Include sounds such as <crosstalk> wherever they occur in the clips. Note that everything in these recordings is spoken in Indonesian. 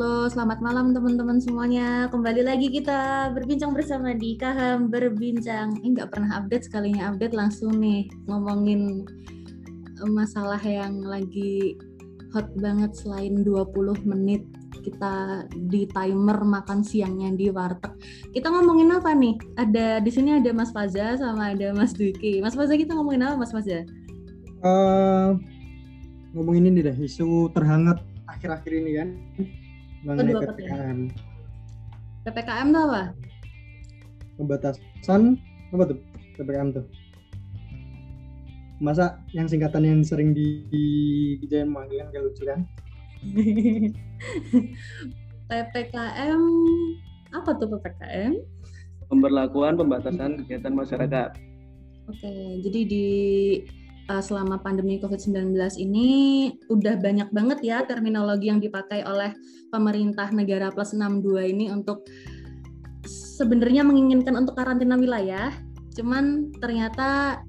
Halo, selamat malam teman-teman semuanya. Kembali lagi kita berbincang bersama di Kaham Berbincang. Ini nggak pernah update, sekalinya update langsung nih ngomongin eh, masalah yang lagi hot banget selain 20 menit kita di timer makan siangnya di warteg. Kita ngomongin apa nih? Ada di sini ada Mas Faza sama ada Mas Dwiki. Mas Faza kita ngomongin apa Mas Faza? Uh, ngomongin ini deh isu terhangat akhir-akhir ini kan mengenai Kedua PPKM. PPKM tuh apa? Pembatasan apa tuh PPKM tuh? Masa yang singkatan yang sering di, di Jayan manggil kan lucu kan? <laughs> PPKM apa tuh PPKM? Pemberlakuan pembatasan kegiatan masyarakat. Oke, jadi di uh, selama pandemi COVID-19 ini udah banyak banget ya terminologi yang dipakai oleh pemerintah negara plus 62 ini untuk sebenarnya menginginkan untuk karantina wilayah, cuman ternyata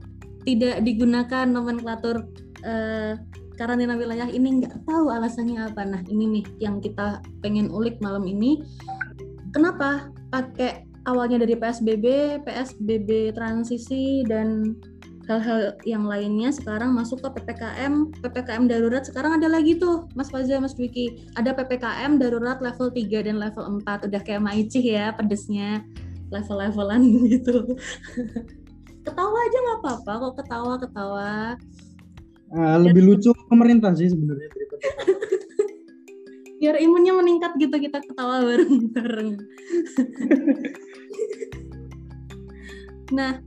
tidak digunakan nomenklatur uh, karantina wilayah ini nggak tahu alasannya apa. Nah ini nih yang kita pengen ulik malam ini. Kenapa pakai awalnya dari PSBB, PSBB transisi dan hal-hal yang lainnya sekarang masuk ke PPKM, PPKM darurat. Sekarang ada lagi tuh Mas Faza, Mas Dwiki, ada PPKM darurat level 3 dan level 4 udah kayak Maicih ya pedesnya level-levelan <laughs> gitu. Ketawa aja nggak apa-apa kok ketawa-ketawa uh, lebih lucu pemerintah sih sebenarnya <laughs> biar imunnya meningkat gitu kita ketawa bareng-bareng. <laughs> Nah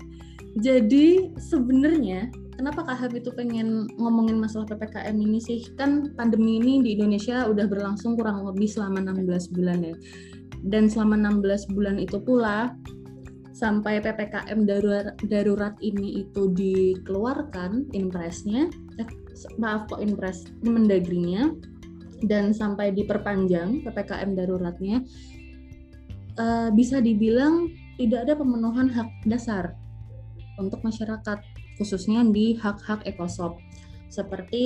jadi sebenarnya kenapa Kak Hab itu pengen ngomongin masalah PPKM ini sih? Kan pandemi ini di Indonesia udah berlangsung kurang lebih selama 16 bulan ya. Dan selama 16 bulan itu pula sampai PPKM darurat, darurat ini itu dikeluarkan impresnya, eh, maaf kok impres mendagrinya dan sampai diperpanjang PPKM daruratnya uh, bisa dibilang tidak ada pemenuhan hak dasar untuk masyarakat khususnya di hak-hak ekosop seperti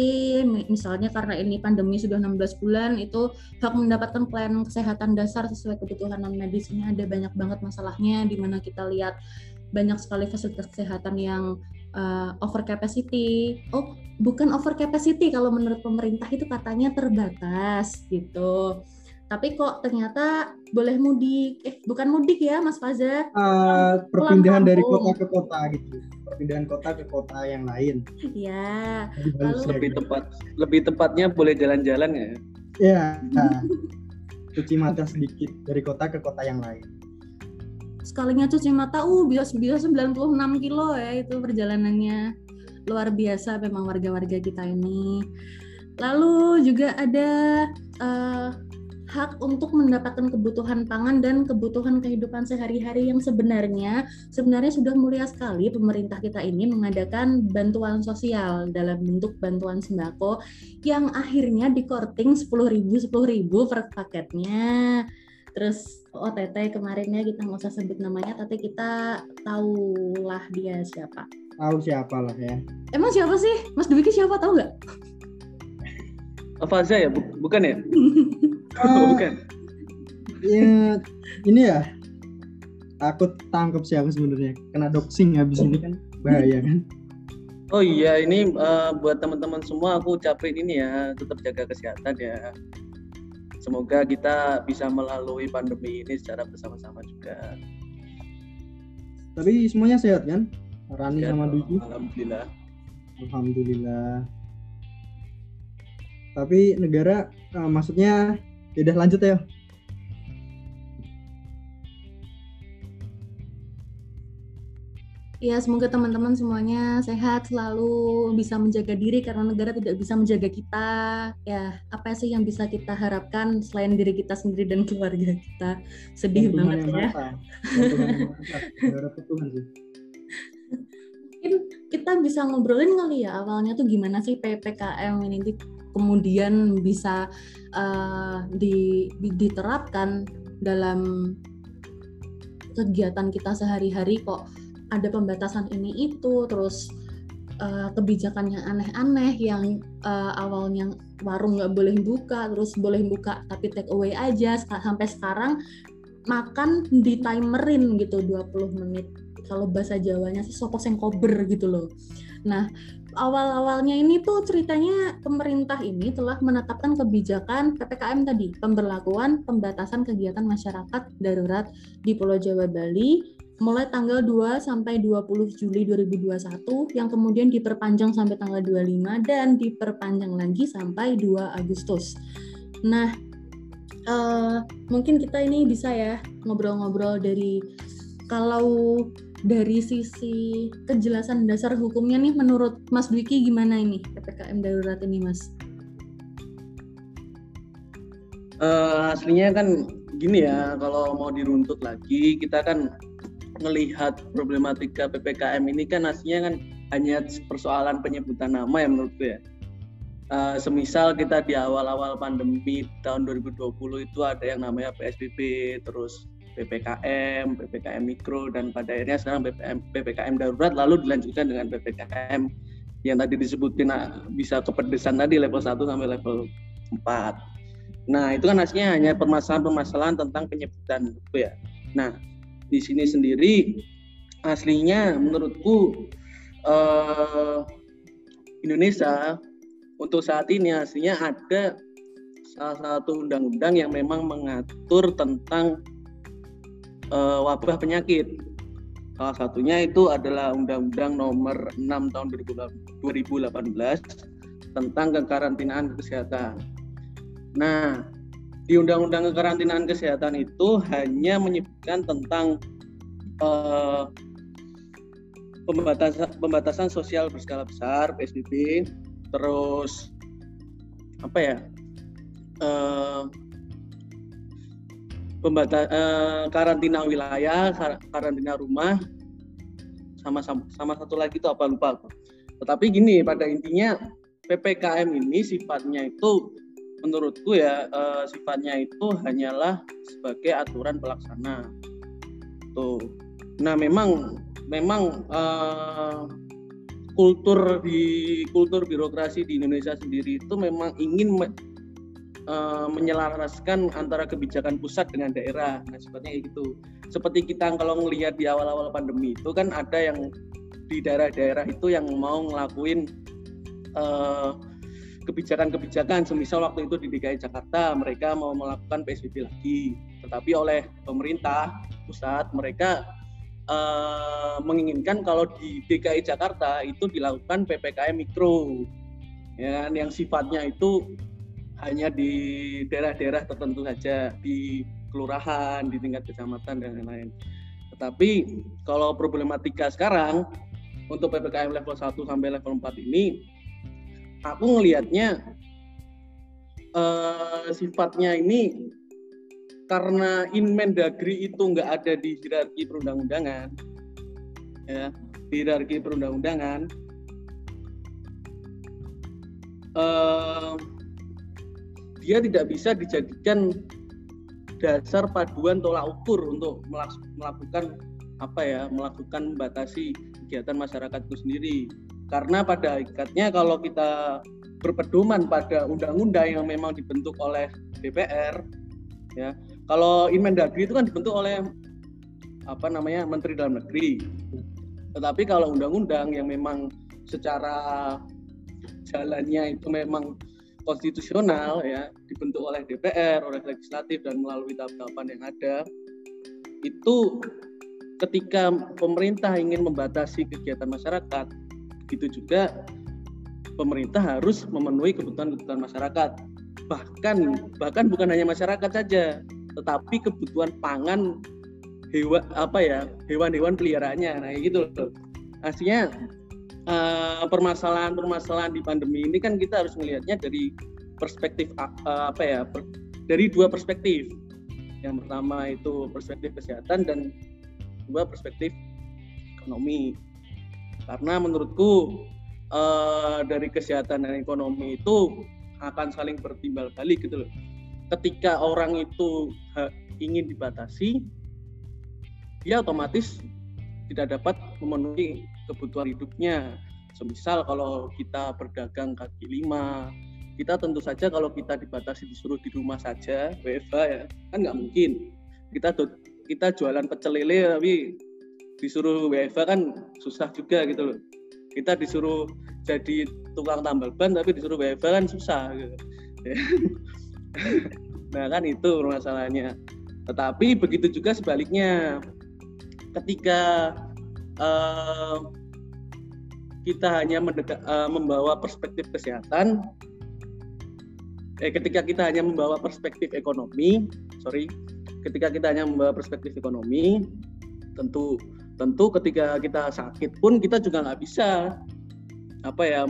misalnya karena ini pandemi sudah 16 bulan itu hak mendapatkan pelayanan kesehatan dasar sesuai kebutuhan non medis. Ini ada banyak banget masalahnya di mana kita lihat banyak sekali fasilitas kesehatan yang uh, over capacity. Oh, bukan over capacity kalau menurut pemerintah itu katanya terbatas gitu tapi kok ternyata boleh mudik. Eh bukan mudik ya Mas Faza uh, perpindahan dari kota ke kota gitu. Perpindahan kota ke kota yang lain. Ya lalu lebih tepat lebih tepatnya boleh jalan-jalan ya? Ya <laughs> nah, cuci mata sedikit dari kota ke kota yang lain. Sekalinya cuci mata uh bisa bisa 96 kilo ya itu perjalanannya. Luar biasa memang warga-warga kita ini. Lalu juga ada uh, hak untuk mendapatkan kebutuhan pangan dan kebutuhan kehidupan sehari-hari yang sebenarnya sebenarnya sudah mulia sekali pemerintah kita ini mengadakan bantuan sosial dalam bentuk bantuan sembako yang akhirnya dikorting 10.000 10.000 per paketnya. Terus OTT kemarinnya kita nggak usah sebut namanya tapi kita tahulah dia siapa. Tahu siapa lah ya. Emang siapa sih? Mas Dwiki siapa tahu nggak? Faza ya? Bukan ya? <laughs> Oh, bukan. Ya, ini ya. Aku tangkap siapa sebenarnya. Kena doxing habis ini kan bahaya kan. Oh iya, ini uh, buat teman-teman semua aku ucapin ini ya, tetap jaga kesehatan ya. Semoga kita bisa melalui pandemi ini secara bersama-sama juga. Tapi semuanya sehat kan? Rani Sehat, sama? Alhamdulillah. Alhamdulillah. Tapi negara uh, maksudnya udah lanjut ya. Ya, semoga teman-teman semuanya sehat, selalu bisa menjaga diri karena negara tidak bisa menjaga kita. Ya, apa sih yang bisa kita harapkan selain diri kita sendiri dan keluarga kita? Sedih banget ya. Mungkin kita bisa ngobrolin kali ya awalnya tuh gimana sih PPKM ini kemudian bisa uh, di, di- diterapkan dalam kegiatan kita sehari-hari kok ada pembatasan ini itu terus uh, kebijakan yang aneh-aneh yang uh, awalnya warung nggak boleh buka terus boleh buka tapi take away aja sampai sekarang makan di timerin gitu 20 menit. Kalau bahasa Jawanya sih sopo kober gitu loh. Nah awal-awalnya ini tuh ceritanya pemerintah ini telah menetapkan kebijakan PPKM tadi, pemberlakuan pembatasan kegiatan masyarakat darurat di Pulau Jawa Bali mulai tanggal 2 sampai 20 Juli 2021 yang kemudian diperpanjang sampai tanggal 25 dan diperpanjang lagi sampai 2 Agustus. Nah, uh, mungkin kita ini bisa ya ngobrol-ngobrol dari kalau dari sisi kejelasan dasar hukumnya nih menurut Mas Dwiki gimana ini PPKM darurat ini Mas? Uh, aslinya kan gini ya kalau mau diruntut lagi kita kan melihat problematika PPKM ini kan aslinya kan hanya persoalan penyebutan nama ya menurutku ya. Uh, semisal kita di awal-awal pandemi tahun 2020 itu ada yang namanya PSBB, terus PPKM, PPKM mikro dan pada akhirnya sekarang PPKM, PPKM darurat lalu dilanjutkan dengan PPKM yang tadi disebutin ah, bisa kepedesan tadi level 1 sampai level 4. Nah, itu kan aslinya hanya permasalahan-permasalahan tentang penyebutan itu ya. Nah, di sini sendiri aslinya menurutku uh, Indonesia untuk saat ini aslinya ada salah satu undang-undang yang memang mengatur tentang uh, wabah penyakit. Salah satunya itu adalah Undang-Undang Nomor 6 Tahun 2018 tentang kekarantinaan kesehatan. Nah, di Undang-Undang Kekarantinaan Kesehatan itu hanya menyebutkan tentang uh, pembatasan pembatasan sosial berskala besar PSBB, terus apa ya uh, pembata uh, karantina wilayah, karantina rumah, sama, sama sama satu lagi itu apa lupa. Tetapi gini pada intinya ppkm ini sifatnya itu menurutku ya uh, sifatnya itu hanyalah sebagai aturan pelaksana. Tuh. Nah, memang memang uh, kultur di kultur birokrasi di Indonesia sendiri itu memang ingin uh, menyelaraskan antara kebijakan pusat dengan daerah. Nah, sifatnya gitu. Seperti kita kalau melihat di awal-awal pandemi itu kan ada yang di daerah-daerah itu yang mau ngelakuin uh, kebijakan-kebijakan semisal waktu itu di DKI Jakarta mereka mau melakukan PSBB lagi tetapi oleh pemerintah pusat mereka uh, menginginkan kalau di DKI Jakarta itu dilakukan PPKM mikro ya kan yang sifatnya itu hanya di daerah-daerah tertentu saja di kelurahan di tingkat kecamatan dan lain-lain. Tetapi kalau problematika sekarang untuk PPKM level 1 sampai level 4 ini aku ngelihatnya uh, sifatnya ini karena Inmendagri itu nggak ada di hierarki perundang-undangan, ya hierarki perundang-undangan, uh, dia tidak bisa dijadikan dasar paduan tolak ukur untuk melakukan apa ya melakukan membatasi kegiatan masyarakat itu sendiri. Karena pada hakikatnya kalau kita berpedoman pada undang-undang yang memang dibentuk oleh DPR ya kalau Inmendagri itu kan dibentuk oleh apa namanya Menteri Dalam Negeri. Tetapi kalau undang-undang yang memang secara jalannya itu memang konstitusional ya dibentuk oleh DPR oleh legislatif dan melalui tahap-tahapan yang ada itu ketika pemerintah ingin membatasi kegiatan masyarakat begitu juga pemerintah harus memenuhi kebutuhan-kebutuhan masyarakat. Bahkan bahkan bukan hanya masyarakat saja, tetapi kebutuhan pangan hewan apa ya hewan-hewan peliharaannya. Nah gitu loh. Artinya uh, permasalahan-permasalahan di pandemi ini kan kita harus melihatnya dari perspektif uh, apa ya per, dari dua perspektif. Yang pertama itu perspektif kesehatan dan dua perspektif ekonomi karena menurutku uh, dari kesehatan dan ekonomi itu akan saling bertimbal balik gitu loh ketika orang itu ingin dibatasi dia otomatis tidak dapat memenuhi kebutuhan hidupnya Semisal kalau kita berdagang kaki lima, kita tentu saja kalau kita dibatasi disuruh di rumah saja, WFH ya, kan nggak mungkin. Kita kita jualan pecel lele tapi disuruh WFH kan susah juga gitu loh. Kita disuruh jadi tukang tambal ban tapi disuruh WFH kan susah gitu. <laughs> nah kan itu masalahnya. Tetapi begitu juga sebaliknya, ketika uh, kita hanya mendeka, uh, membawa perspektif kesehatan, eh, ketika kita hanya membawa perspektif ekonomi, sorry, ketika kita hanya membawa perspektif ekonomi, tentu tentu ketika kita sakit pun kita juga nggak bisa apa ya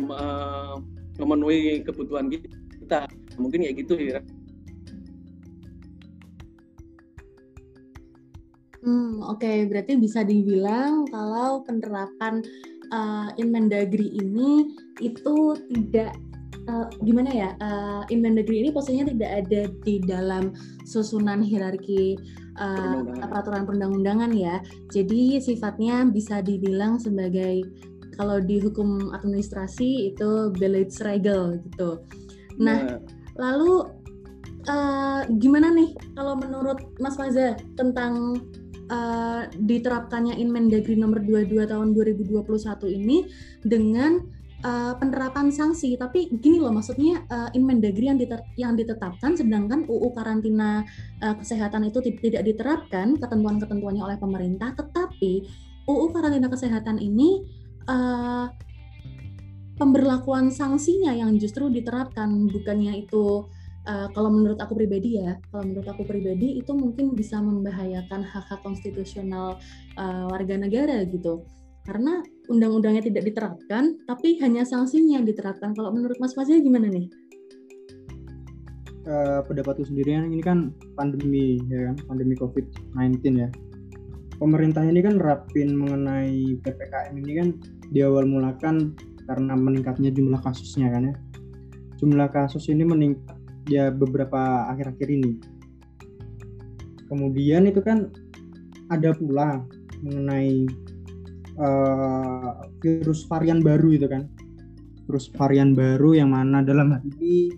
memenuhi kebutuhan kita. Mungkin kayak gitu ya. Hmm, Oke, okay. berarti bisa dibilang kalau penerapan uh, Inmendagri ini itu tidak uh, gimana ya uh, Inmen Negeri ini posisinya tidak ada di dalam susunan hierarki uh, peraturan perundang-undangan ya. Jadi sifatnya bisa dibilang sebagai kalau di hukum administrasi itu Beleitsregel gitu. Nah, yeah. lalu uh, gimana nih kalau menurut Mas Faza tentang uh, diterapkannya Inmendagri nomor 22 tahun 2021 ini dengan uh, penerapan sanksi. Tapi gini loh maksudnya uh, Inmendagri yang yang ditetapkan sedangkan UU karantina uh, kesehatan itu tidak diterapkan ketentuan-ketentuannya oleh pemerintah tetapi UU karantina kesehatan ini uh, pemberlakuan sanksinya yang justru diterapkan bukannya itu uh, kalau menurut aku pribadi ya kalau menurut aku pribadi itu mungkin bisa membahayakan hak-hak konstitusional uh, warga negara gitu karena undang-undangnya tidak diterapkan, tapi hanya sanksinya yang diterapkan. Kalau menurut Mas Fazil gimana nih? Uh, pendapatku sendirian ini kan pandemi ya kan, pandemi COVID-19 ya. Pemerintah ini kan rapin mengenai PPKM ini kan di awal mula kan karena meningkatnya jumlah kasusnya kan ya. Jumlah kasus ini meningkat ya beberapa akhir-akhir ini. Kemudian itu kan ada pula mengenai uh, virus varian baru itu kan. Virus varian baru yang mana dalam hal ini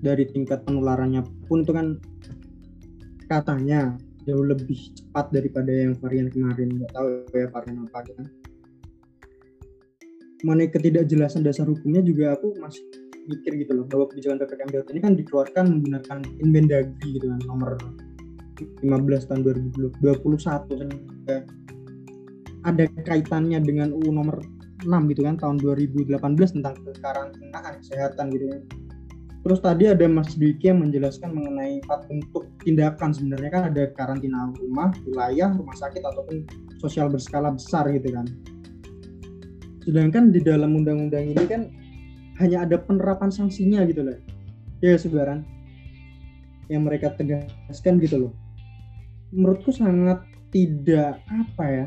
dari tingkat penularannya pun itu kan katanya jauh lebih cepat daripada yang varian kemarin. Nggak tahu ya varian apa gitu kan. Mengenai ketidakjelasan dasar hukumnya juga aku masih mikir gitu loh bahwa kebijakan ppkm darurat ini kan dikeluarkan menggunakan Inmendagri gitu kan nomor 15 tahun 2021 sehingga ada kaitannya dengan UU nomor 6 gitu kan tahun 2018 tentang kekarantinaan kesehatan gitu ya. Terus tadi ada Mas Dwiki yang menjelaskan mengenai empat bentuk tindakan sebenarnya kan ada karantina rumah, wilayah, rumah sakit ataupun sosial berskala besar gitu kan. Sedangkan di dalam undang-undang ini kan hanya ada penerapan sanksinya gitu loh. Ya sebenarnya yang mereka tegaskan gitu loh. Menurutku sangat tidak apa ya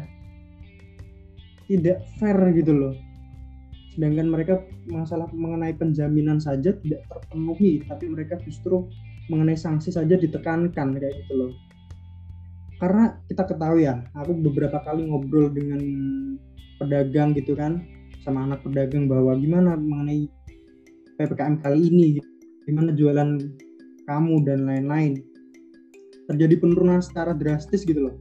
tidak fair gitu loh sedangkan mereka masalah mengenai penjaminan saja tidak terpenuhi tapi mereka justru mengenai sanksi saja ditekankan kayak gitu loh karena kita ketahui ya aku beberapa kali ngobrol dengan pedagang gitu kan sama anak pedagang bahwa gimana mengenai PPKM kali ini gimana jualan kamu dan lain-lain. Terjadi penurunan secara drastis gitu loh.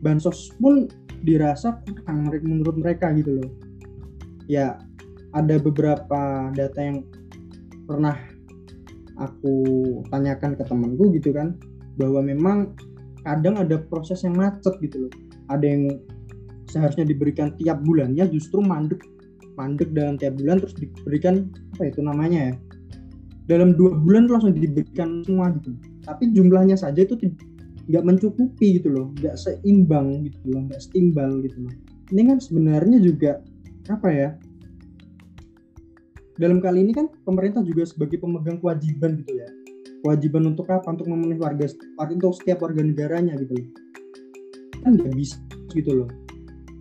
Bansos pun dirasa kurang menurut mereka gitu loh. Ya ada beberapa data yang pernah aku tanyakan ke temanku gitu kan bahwa memang kadang ada proses yang macet gitu loh. Ada yang seharusnya diberikan tiap bulannya justru mandek mandek dalam tiap bulan terus diberikan apa itu namanya ya? Dalam dua bulan langsung diberikan semua gitu. Tapi jumlahnya saja itu nggak mencukupi gitu loh. Nggak seimbang gitu loh nggak setimbang gitu loh. Ini kan sebenarnya juga apa ya? Dalam kali ini kan pemerintah juga sebagai pemegang kewajiban gitu ya. Kewajiban untuk apa? Untuk memenuhi warga untuk setiap warga negaranya gitu loh. Kan nggak bisa gitu loh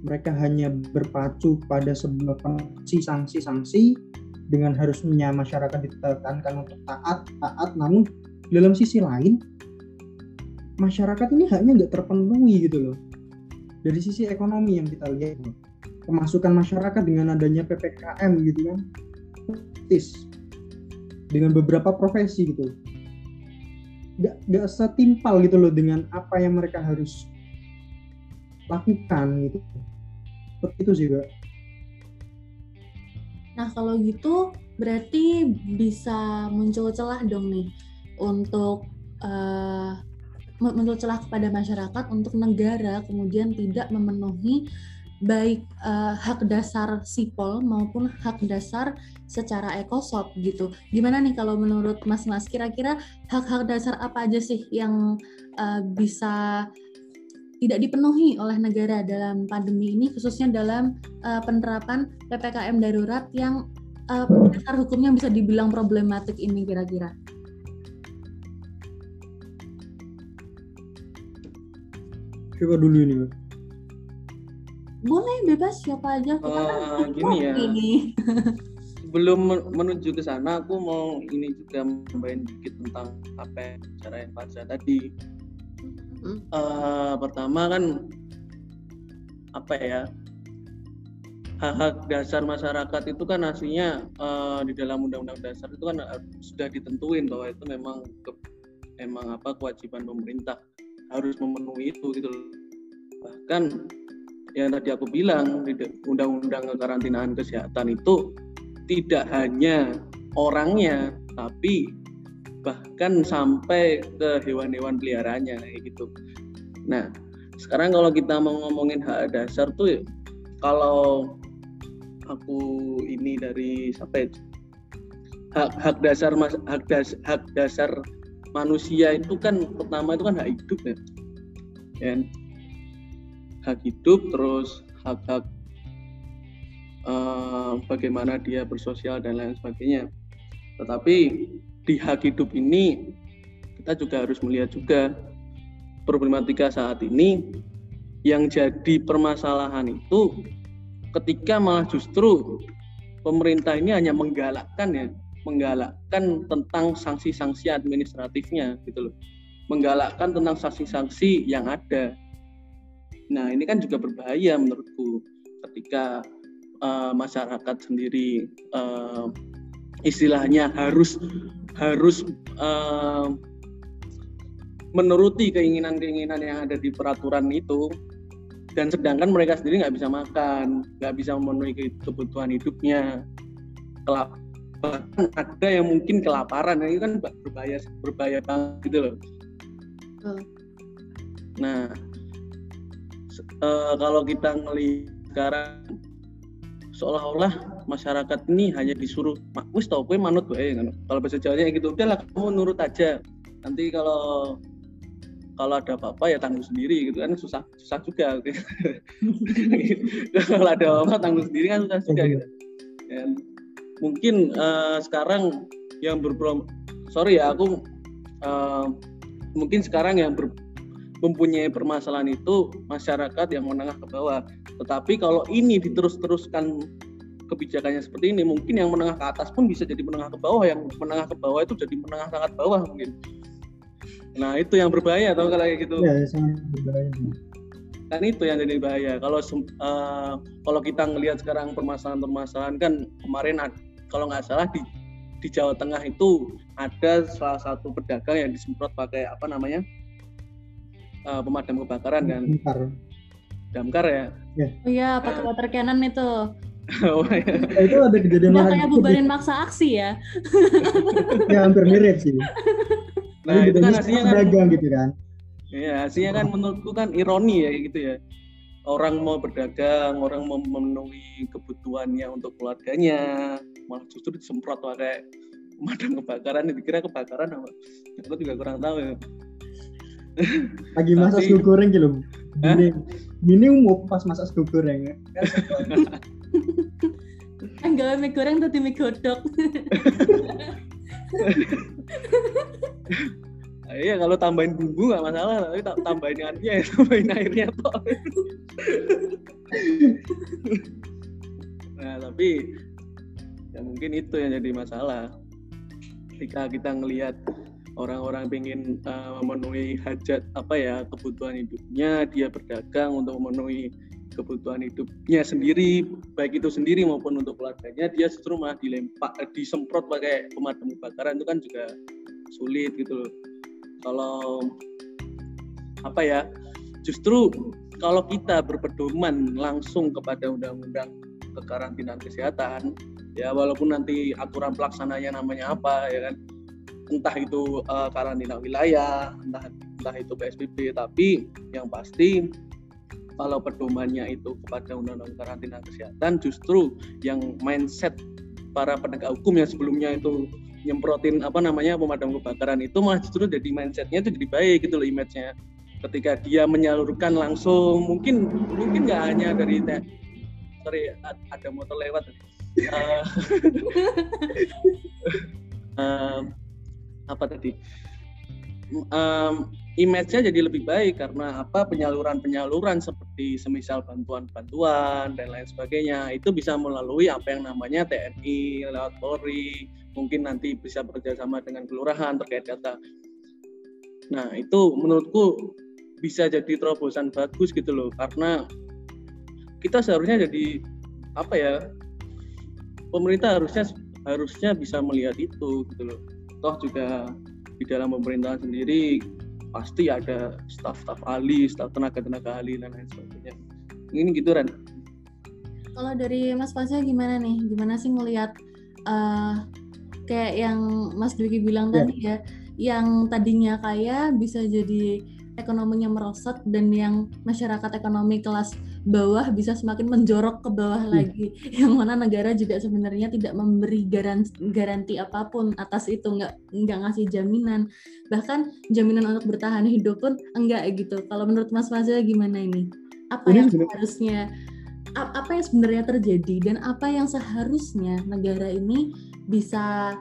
mereka hanya berpacu pada sebuah sanksi-sanksi dengan harusnya masyarakat ditekankan untuk taat taat. Namun dalam sisi lain masyarakat ini haknya nggak terpenuhi gitu loh. Dari sisi ekonomi yang kita lihat pemasukan masyarakat dengan adanya ppkm gitu kan tis dengan beberapa profesi gitu. Nggak nggak setimpal gitu loh dengan apa yang mereka harus lakukan gitu seperti itu sih kak Nah, kalau gitu berarti bisa muncul celah dong nih untuk uh, muncul celah kepada masyarakat untuk negara kemudian tidak memenuhi baik uh, hak dasar sipol maupun hak dasar secara ekosop gitu. Gimana nih kalau menurut Mas-Mas kira-kira hak-hak dasar apa aja sih yang uh, bisa tidak dipenuhi oleh negara dalam pandemi ini khususnya dalam uh, penerapan PPKM darurat yang uh, dasar hukumnya bisa dibilang problematik ini kira-kira. Siapa dulu ini, Mbak? Boleh bebas siapa aja. Kita uh, gini ya. Ini. Sebelum menuju ke sana, aku mau ini juga membayar dikit tentang apa yang cara yang tadi uh, pertama kan apa ya hak-hak dasar masyarakat itu kan aslinya uh, di dalam undang-undang dasar itu kan sudah ditentuin bahwa itu memang ke, memang apa kewajiban pemerintah harus memenuhi itu gitu bahkan yang tadi aku bilang di undang-undang kekarantinaan kesehatan itu tidak hanya orangnya tapi bahkan sampai ke hewan-hewan peliharaannya kayak gitu. Nah, sekarang kalau kita mau ngomongin hak dasar tuh kalau aku ini dari sampai hak hak dasar mas, hak das, hak dasar manusia itu kan pertama itu kan hak hidup ya. ya. Hak hidup terus hak-hak uh, bagaimana dia bersosial dan lain sebagainya. Tetapi di hak hidup ini kita juga harus melihat juga problematika saat ini. Yang jadi permasalahan itu ketika malah justru pemerintah ini hanya menggalakkan ya menggalakkan tentang sanksi-sanksi administratifnya gitu loh. Menggalakkan tentang sanksi-sanksi yang ada. Nah ini kan juga berbahaya menurutku ketika uh, masyarakat sendiri uh, istilahnya harus harus uh, menuruti keinginan-keinginan yang ada di peraturan itu. Dan sedangkan mereka sendiri nggak bisa makan nggak bisa memenuhi kebutuhan hidupnya. Bahkan ada yang mungkin kelaparan ini kan berbahaya berbahaya banget gitu loh. Hmm. nah uh, kalau kita ngelihat sekarang seolah-olah masyarakat ini hanya disuruh wis tau gue manut kan kalau bahasa Jawanya gitu udahlah kamu nurut aja. Nanti kalau kalau ada apa-apa ya tanggung sendiri gitu kan susah susah juga. Gitu. <laughs> kalau ada apa tanggung sendiri kan susah juga gitu. Dan mungkin uh, sekarang yang berprom sorry ya aku uh, mungkin sekarang yang ber, mempunyai permasalahan itu masyarakat yang menengah ke bawah. Tetapi kalau ini diterus-teruskan kebijakannya seperti ini mungkin yang menengah ke atas pun bisa jadi menengah ke bawah yang menengah ke bawah itu jadi menengah sangat bawah mungkin. Nah itu yang berbahaya atau kalau kayak gitu? Ya, sangat berbahaya. Kan itu yang jadi bahaya. Kalau uh, kalau kita ngelihat sekarang permasalahan-permasalahan kan kemarin kalau nggak salah di di Jawa Tengah itu ada salah satu pedagang yang disemprot pakai apa namanya? Uh, pemadam kebakaran kan? Damkar. Damkar ya, ya. oh iya pakai water cannon itu Oh, iya. nah, itu ada kejadian Udah kayak bubarin maksa aksi ya. <laughs> ya hampir mirip sih. Nah, itu kan hasilnya kan dagang gitu kan. Iya, hasilnya kan menurutku kan ironi ya gitu ya. Orang mau berdagang, orang mau memenuhi kebutuhannya untuk keluarganya, malah justru disemprot pakai pemadam kebakaran, dikira kebakaran apa? Aku juga kurang tahu ya. Lagi masak Tapi, goreng gitu. Ini, ini umum pas masak goreng ya. <laughs> <laughs> Enggak mie goreng tadi mie godok. <laughs> Iya kalau tambahin bumbu nggak masalah, tapi tambahin airnya ya, <laughs> tambahin airnya toh. nah tapi ya mungkin itu yang jadi masalah. Ketika kita ngelihat orang-orang ingin uh, memenuhi hajat apa ya kebutuhan hidupnya, dia berdagang untuk memenuhi kebutuhan hidupnya sendiri baik itu sendiri maupun untuk keluarganya dia justru malah dilempar eh, disemprot pakai pemadam kebakaran itu kan juga sulit gitu loh. Kalau apa ya justru kalau kita berpedoman langsung kepada undang-undang kekarantinaan kesehatan ya walaupun nanti aturan pelaksananya namanya apa ya kan entah itu uh, karantina wilayah entah entah itu PSBB tapi yang pasti kalau pedomannya itu kepada undang-undang karantina kesehatan justru yang mindset para penegak hukum yang sebelumnya itu nyemprotin apa namanya pemadam kebakaran itu malah justru jadi mindsetnya itu jadi baik gitu loh image-nya. Ketika dia menyalurkan langsung mungkin mungkin nggak hanya dari te sorry ada motor lewat. Uh, <laughs> apa tadi? Um, image-nya jadi lebih baik karena apa penyaluran-penyaluran seperti semisal bantuan-bantuan dan lain sebagainya itu bisa melalui apa yang namanya TNI lewat Polri mungkin nanti bisa bekerjasama dengan kelurahan terkait data. Nah itu menurutku bisa jadi terobosan bagus gitu loh karena kita seharusnya jadi apa ya pemerintah harusnya harusnya bisa melihat itu gitu loh. Toh juga di dalam pemerintahan sendiri pasti ada staf-staf ahli, staf tenaga-tenaga ahli dan lain sebagainya. Ini gitu Ren. Kalau dari Mas Fasya gimana nih? Gimana sih melihat uh, kayak yang Mas Dwiki bilang yeah. tadi ya, yang tadinya kaya bisa jadi ekonominya merosot dan yang masyarakat ekonomi kelas bawah bisa semakin menjorok ke bawah hmm. lagi. Yang mana negara juga sebenarnya tidak memberi garansi, garanti apa pun atas itu nggak nggak ngasih jaminan. Bahkan jaminan untuk bertahan hidup pun enggak gitu. Kalau menurut Mas Fazil gimana ini? Apa yang seharusnya apa yang sebenarnya terjadi dan apa yang seharusnya negara ini bisa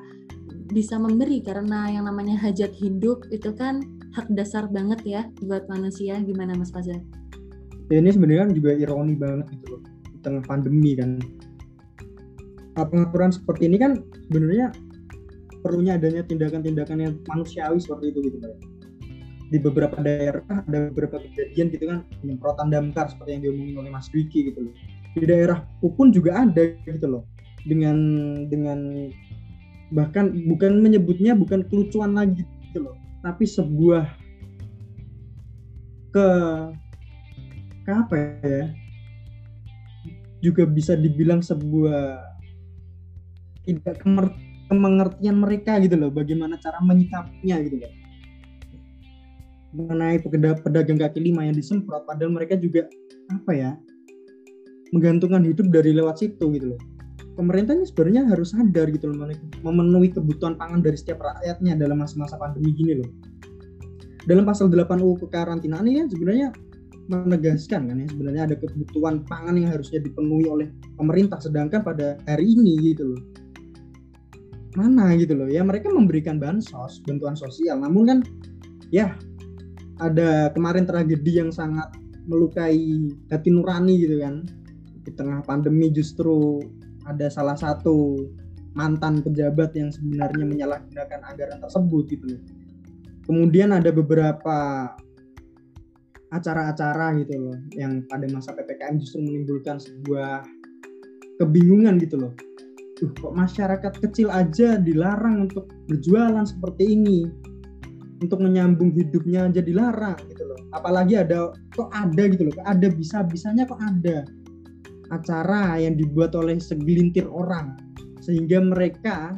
bisa memberi? Karena yang namanya hajat hidup itu kan hak dasar banget ya buat manusia. Gimana Mas Fajar? Ini sebenarnya kan juga ironi banget gitu loh di tengah pandemi kan pengaturan seperti ini kan sebenarnya perlunya adanya tindakan-tindakan yang manusiawi seperti itu gitu Pak. Di beberapa daerah ada beberapa kejadian gitu kan penyemprotan damkar seperti yang diomongin oleh Mas Wiki gitu loh. Di daerah pun juga ada gitu loh. Dengan dengan bahkan bukan menyebutnya bukan kelucuan lagi gitu loh tapi sebuah ke apa ya? Juga bisa dibilang sebuah tidak kemengertian mereka gitu loh bagaimana cara menyikapinya gitu loh. Mengenai pedagang kaki lima yang disemprot padahal mereka juga apa ya menggantungkan hidup dari lewat situ gitu loh. Pemerintahnya sebenarnya harus sadar gitu loh memenuhi kebutuhan pangan dari setiap rakyatnya dalam masa-masa pandemi gini loh. Dalam pasal 8 UU kekarantinaan ini kan sebenarnya menegaskan kan ya sebenarnya ada kebutuhan pangan yang harusnya dipenuhi oleh pemerintah sedangkan pada hari ini gitu loh mana gitu loh ya mereka memberikan bansos bantuan sosial namun kan ya ada kemarin tragedi yang sangat melukai hati nurani gitu kan di tengah pandemi justru ada salah satu mantan pejabat yang sebenarnya menyalahgunakan anggaran tersebut gitu loh. Kemudian ada beberapa acara-acara gitu loh yang pada masa PPKM justru menimbulkan sebuah kebingungan gitu loh. Duh, kok masyarakat kecil aja dilarang untuk berjualan seperti ini. Untuk menyambung hidupnya aja dilarang gitu loh. Apalagi ada kok ada gitu loh, ada bisa-bisanya kok ada acara yang dibuat oleh segelintir orang sehingga mereka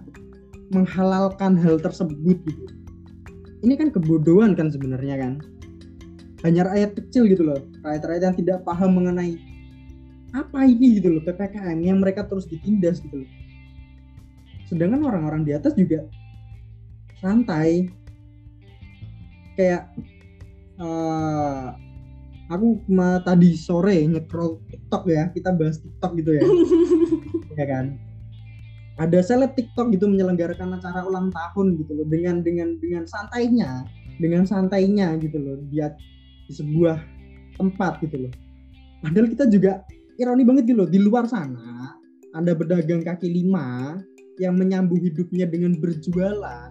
menghalalkan hal tersebut gitu. Ini kan kebodohan kan sebenarnya kan. Hanya rakyat kecil gitu loh, rakyat-rakyat yang tidak paham mengenai apa ini gitu loh PPKM yang mereka terus ditindas gitu loh. Sedangkan orang-orang di atas juga santai. Kayak uh, aku tadi sore nyekrol TikTok ya kita bahas TikTok gitu ya. <laughs> Ya kan? Ada seleb TikTok gitu menyelenggarakan acara ulang tahun gitu loh dengan dengan dengan santainya dengan santainya gitu loh. Dia di sebuah tempat gitu loh. Padahal kita juga ironi banget gitu loh di luar sana ada pedagang kaki lima yang menyambung hidupnya dengan berjualan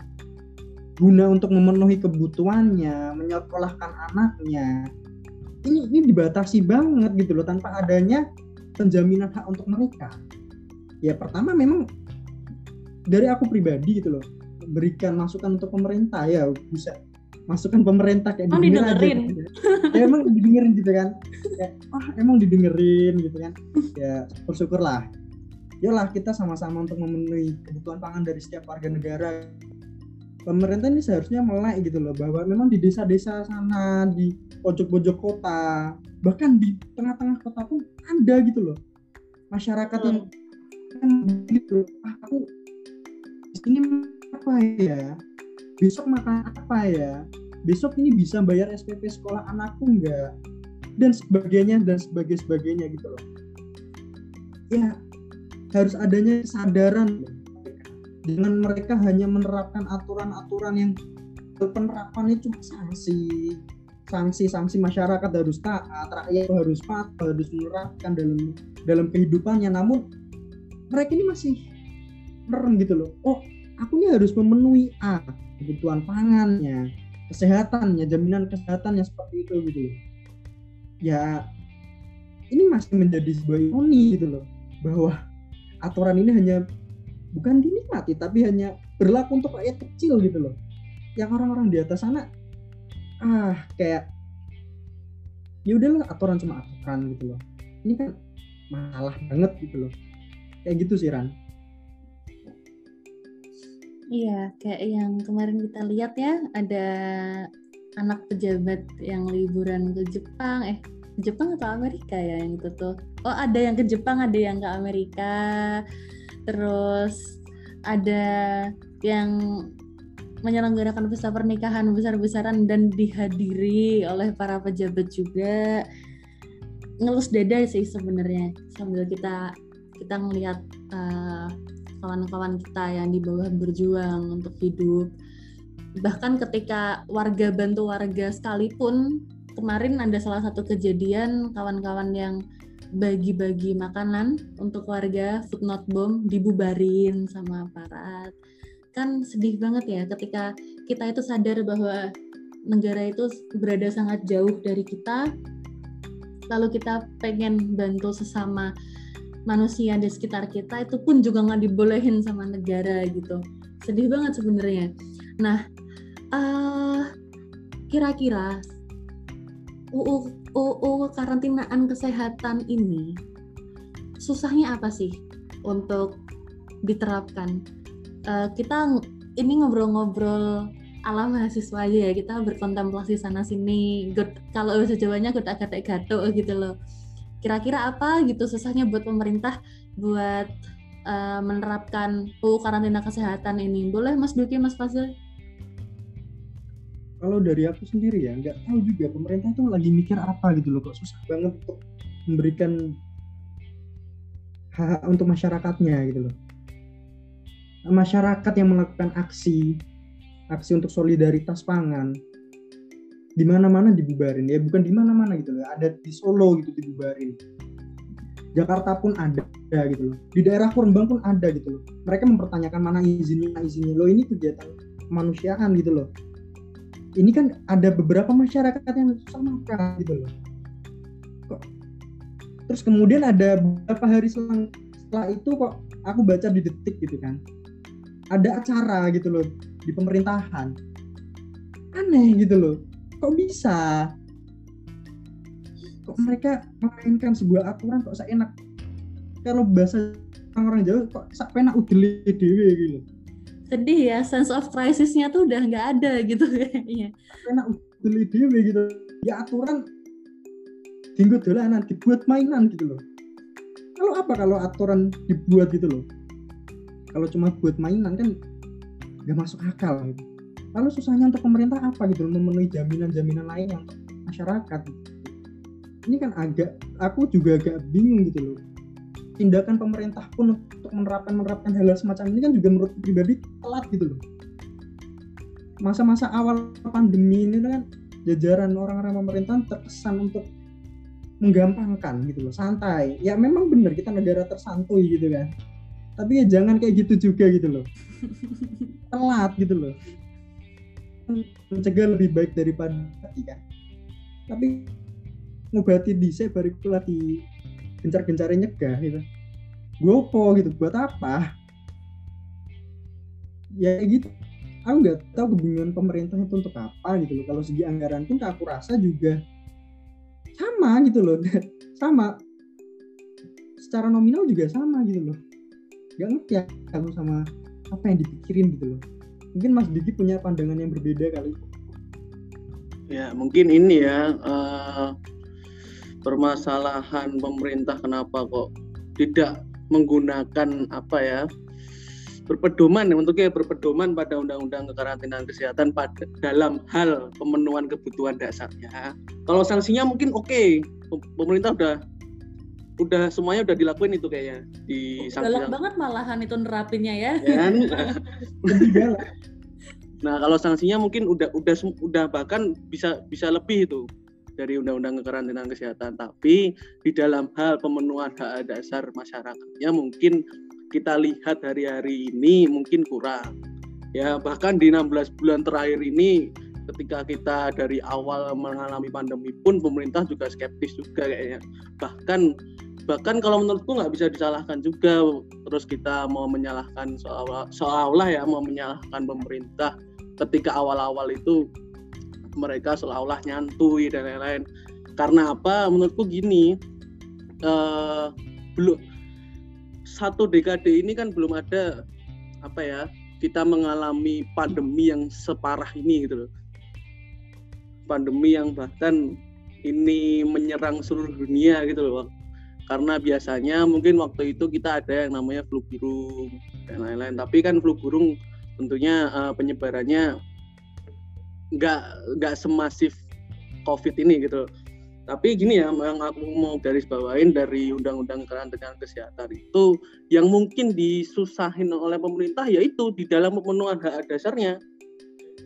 guna untuk memenuhi kebutuhannya menyekolahkan anaknya. Ini ini dibatasi banget gitu loh tanpa adanya penjaminan hak untuk mereka. Ya pertama memang dari aku pribadi gitu loh berikan masukan untuk pemerintah ya bisa masukan pemerintah kayak emang didengerin aja, gitu. ya, emang didengerin gitu kan. Ya, ah emang didengerin gitu kan. Ya bersyukurlah. Lah kita sama-sama untuk memenuhi kebutuhan pangan dari setiap warga negara. Pemerintah ini seharusnya melek gitu loh bahwa memang di desa-desa sana di pojok-pojok kota bahkan di tengah-tengah kota pun ada gitu loh. Masyarakat yang kan gitu ah, aku di sini apa ya besok makan apa ya? Besok ini bisa bayar SPP sekolah anakku enggak dan sebagainya dan sebagainya sebagainya gitu loh. Ya harus adanya kesadaran dengan mereka hanya menerapkan aturan-aturan yang penerapannya cuma sanksi. Sanksi-sanksi masyarakat harus taat rakyat harus patuh harus menerapkan dalam dalam kehidupannya. Namun mereka ini masih merem gitu loh. Oh aku ini harus memenuhi A kebutuhan pangannya kesehatannya jaminan kesehatannya seperti itu gitu ya ini masih menjadi sebuah ironi gitu loh bahwa aturan ini hanya bukan dinikmati tapi hanya berlaku untuk rakyat kecil gitu loh. Yang orang-orang di atas sana ah kayak ya udahlah aturan cuma aturan gitu loh. Ini kan masalah banget gitu loh. Kayak gitu sih Ran iya kayak yang kemarin kita lihat ya ada anak pejabat yang liburan ke Jepang eh Jepang atau Amerika ya yang itu tuh. Oh ada yang ke Jepang ada yang ke Amerika. Terus ada yang menyelenggarakan pesta pernikahan besar-besaran dan dihadiri oleh para pejabat juga. Ngelus dada sih sebenarnya sambil kita kita ngelihat uh, kawan-kawan kita yang di bawah berjuang untuk hidup. Bahkan ketika warga bantu warga sekalipun kemarin ada salah satu kejadian kawan-kawan yang bagi-bagi makanan untuk warga food not bomb dibubarin sama aparat. Kan sedih banget ya ketika kita itu sadar bahwa negara itu berada sangat jauh dari kita lalu kita pengen bantu sesama manusia di sekitar kita itu pun juga nggak dibolehin sama negara gitu. Sedih banget sebenarnya. Nah uh, kira-kira UU UU karantinaan kesehatan ini susahnya apa sih untuk diterapkan? Uh, kita ini ngobrol-ngobrol ala mahasiswa aja ya. Kita berkontemplasi sana sini good, kalau bahasa Jawanya good agak gato gitu loh kira-kira apa gitu susahnya buat pemerintah buat uh, menerapkan UU karantina kesehatan ini? Boleh Mas Duki Mas Fazil? Kalau dari aku sendiri ya nggak tahu juga pemerintah itu lagi mikir apa gitu loh kok susah banget untuk memberikan hak untuk masyarakatnya gitu loh. Masyarakat yang melakukan aksi aksi untuk solidaritas pangan di mana-mana dibubarin ya bukan di mana-mana gitu loh ada di Solo gitu dibubarin. Jakarta pun ada gitu loh di daerah Kurembang pun ada gitu loh. Mereka mempertanyakan mana izinnya izinnya. Lo ini kegiatan kemanusiaan gitu loh. Ini kan ada beberapa masyarakat yang susah makan gitu loh. Terus kemudian ada beberapa hari selang setelah itu kok aku baca di detik gitu kan ada acara gitu loh di pemerintahan. Aneh gitu loh kok bisa? Kok mereka memainkan sebuah aturan kok seenak? Kalau bahasa orang-orang Jawa kok sak penak udele dewe gitu sedih ya sense of crisisnya tuh udah nggak ada gitu <laughs> kayaknya. Enak beli dewe gitu. Ya aturan tinggal dolanan dibuat mainan gitu loh kalau apa kalau aturan dibuat gitu loh kalau cuma buat mainan kan nggak masuk akal gitu. Lalu susahnya untuk pemerintah apa gitu? Memenuhi jaminan-jaminan lain yang masyarakat ini kan agak aku juga agak bingung gitu loh. Tindakan pemerintah pun untuk menerapkan menerapkan hal, hal semacam ini kan juga menurut pribadi telat gitu loh. Masa-masa awal pandemi ini kan jajaran orang-orang pemerintahan terkesan untuk menggampangkan gitu loh santai. Ya memang benar kita negara tersantuy gitu kan. Tapi ya jangan kayak gitu juga gitu loh. <laughs> Telat gitu loh mencegah lebih baik daripada kan? Tapi ngobati dhisik bariku lagi gencar-gencare nyegah gitu. Gue gitu? Buat apa? Ya gitu. Aku nggak tahu kebingungan pemerintah itu untuk apa gitu loh. Kalau segi anggaran pun aku rasa juga sama gitu loh. <laughs> Sama. Secara nominal juga sama gitu loh. Nggak ngerti aku sama apa yang dipikirin gitu loh mungkin Mas Diki punya pandangan yang berbeda kali ya mungkin ini ya uh, permasalahan pemerintah kenapa kok tidak menggunakan apa ya berpedoman bentuknya berpedoman pada undang-undang kekarantinaan kesehatan pada dalam hal pemenuhan kebutuhan dasarnya. Kalau sanksinya mungkin oke, okay. pemerintah udah udah semuanya udah dilakuin itu kayaknya di. Galak banget malahan itu nerapinnya ya. ya <laughs> nah kalau sanksinya mungkin udah udah udah bahkan bisa bisa lebih itu dari undang-undang kekarantinaan kesehatan. Tapi di dalam hal pemenuhan hak dasar masyarakatnya mungkin kita lihat hari-hari ini mungkin kurang. Ya, bahkan di 16 bulan terakhir ini ketika kita dari awal mengalami pandemi pun pemerintah juga skeptis juga kayaknya. Bahkan bahkan kalau menurutku nggak bisa disalahkan juga. Terus kita mau menyalahkan soal seolah ya mau menyalahkan pemerintah ketika awal-awal itu mereka seolah-olah nyantui dan lain-lain. Karena apa? Menurutku gini uh, belum satu dekade ini kan belum ada apa ya kita mengalami pandemi yang separah ini gitu loh. Pandemi yang bahkan ini menyerang seluruh dunia gitu loh karena biasanya mungkin waktu itu kita ada yang namanya flu burung dan lain-lain tapi kan flu burung tentunya uh, penyebarannya nggak nggak semasif covid ini gitu tapi gini ya, yang aku mau garis bawain dari undang-undang karantina kesehatan itu yang mungkin disusahin oleh pemerintah yaitu di dalam pemenuhan hak dasarnya.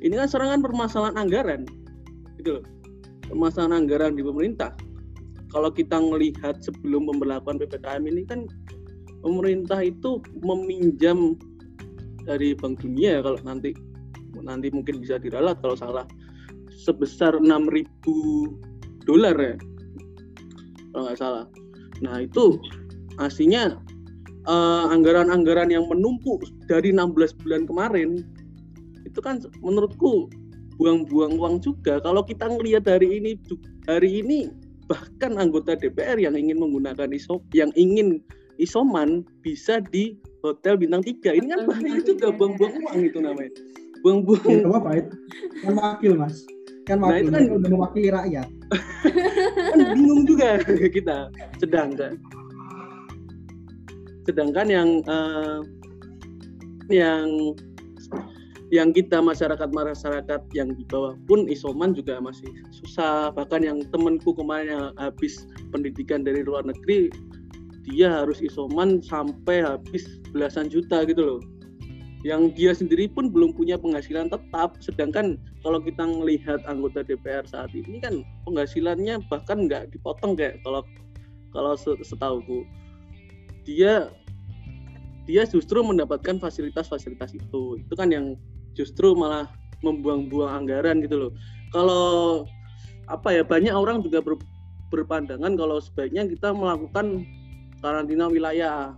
Ini kan serangan permasalahan anggaran, gitu loh. Permasalahan anggaran di pemerintah. Kalau kita melihat sebelum pemberlakuan ppkm ini kan pemerintah itu meminjam dari Bank Dunia kalau nanti nanti mungkin bisa diralat kalau salah. Sebesar 6.000 dolar ya kalau nggak salah. Nah itu aslinya uh, anggaran-anggaran yang menumpuk dari 16 bulan kemarin itu kan menurutku buang-buang uang juga. Kalau kita ngelihat hari ini hari ini bahkan anggota DPR yang ingin menggunakan iso yang ingin isoman bisa di hotel bintang tiga. Ini kan banyak juga buang-buang uang itu namanya. Buang-buang. Ya, apa itu kan wakil mas. Kan nah, wakil nah, itu kan udah mewakili rakyat. Kan bingung juga <laughs> kita. Sedangkan sedangkan yang uh, yang yang kita masyarakat masyarakat yang di bawah pun isoman juga masih susah. Bahkan yang temanku kemarin yang habis pendidikan dari luar negeri dia harus isoman sampai habis belasan juta gitu loh. Yang dia sendiri pun belum punya penghasilan tetap. Sedangkan kalau kita melihat anggota DPR saat ini kan penghasilannya bahkan nggak dipotong kayak kalau kalau setahuku dia dia justru mendapatkan fasilitas-fasilitas itu. Itu kan yang justru malah membuang-buang anggaran gitu loh kalau apa ya banyak orang juga ber, berpandangan kalau sebaiknya kita melakukan karantina wilayah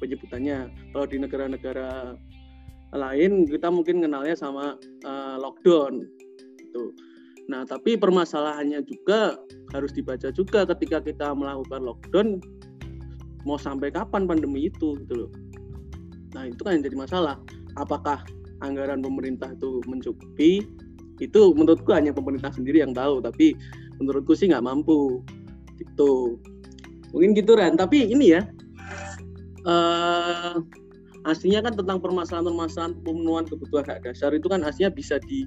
penyebutannya kalau di negara-negara lain kita mungkin kenalnya sama uh, lockdown gitu. Nah, tapi permasalahannya juga harus dibaca juga ketika kita melakukan lockdown mau sampai kapan pandemi itu gitu loh. Nah, itu kan yang jadi masalah. Apakah anggaran pemerintah itu mencukupi? Itu menurutku hanya pemerintah sendiri yang tahu, tapi menurutku sih nggak mampu. Gitu. Mungkin gitu Ran, tapi ini ya uh, aslinya kan tentang permasalahan-permasalahan pemenuhan kebutuhan hak dasar itu kan aslinya bisa di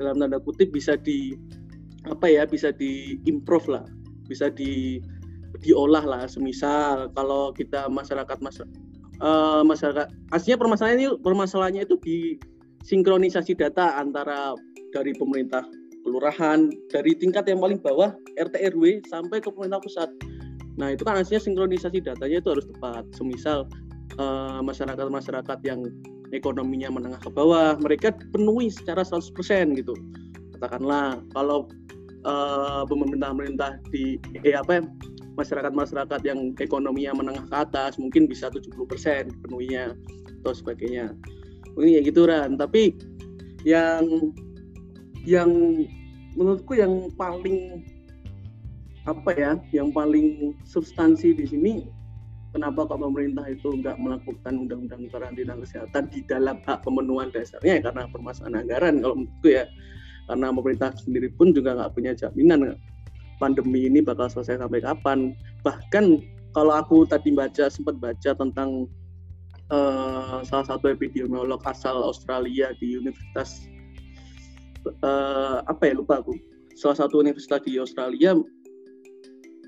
dalam tanda kutip bisa di apa ya bisa di improve lah bisa di diolah lah semisal kalau kita masyarakat masyarakat uh, masyarakat aslinya permasalahan ini permasalahannya itu di sinkronisasi data antara dari pemerintah kelurahan dari tingkat yang paling bawah RT RW sampai ke pemerintah pusat. Nah itu kan aslinya sinkronisasi datanya itu harus tepat. Semisal Eh, masyarakat-masyarakat yang ekonominya menengah ke bawah mereka penuhi secara 100% gitu katakanlah kalau uh, pemerintah-pemerintah di eh apa ya, masyarakat-masyarakat yang ekonominya menengah ke atas mungkin bisa 70% penuhnya atau sebagainya. Mungkin ya gitu Ran, tapi yang yang menurutku yang paling apa ya, yang paling substansi di sini kenapa kok pemerintah itu nggak melakukan undang-undang karantina kesehatan di dalam hak pemenuhan dasarnya? Ya karena permasalahan anggaran kalau menurutku ya. Karena pemerintah sendiri pun juga nggak punya jaminan pandemi ini bakal selesai sampai kapan. Bahkan kalau aku tadi baca sempat baca tentang uh, salah satu epidemiolog asal Australia di Universitas uh, apa ya lupa aku. Salah satu universitas di Australia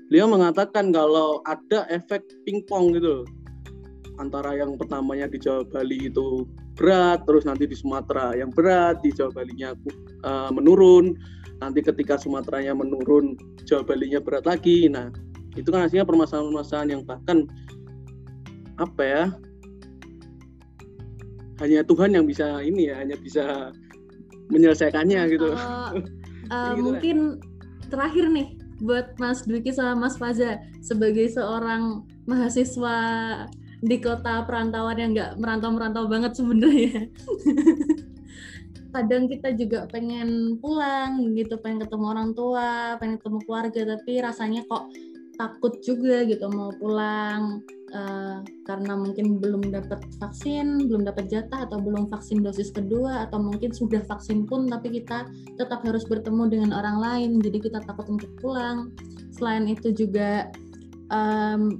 beliau mengatakan kalau ada efek pingpong gitu antara yang pertamanya di Jawa Bali itu berat terus nanti di Sumatera yang berat di Jawa Balinya uh, menurun nanti ketika Sumateranya menurun Jawa Balinya berat lagi nah itu kan hasilnya permasalahan-permasalahan yang bahkan apa ya hanya Tuhan yang bisa ini ya hanya bisa menyelesaikannya gitu. <laughs> Uh, uh, gitu mungkin kan. terakhir nih buat Mas Dwiki sama Mas Faza sebagai seorang mahasiswa di kota perantauan yang nggak merantau-merantau banget sebenarnya. <laughs> kadang kita juga pengen pulang gitu pengen ketemu orang tua pengen ketemu keluarga tapi rasanya kok takut juga gitu mau pulang uh, karena mungkin belum dapat vaksin, belum dapat jatah atau belum vaksin dosis kedua atau mungkin sudah vaksin pun tapi kita tetap harus bertemu dengan orang lain jadi kita takut untuk pulang. Selain itu juga um,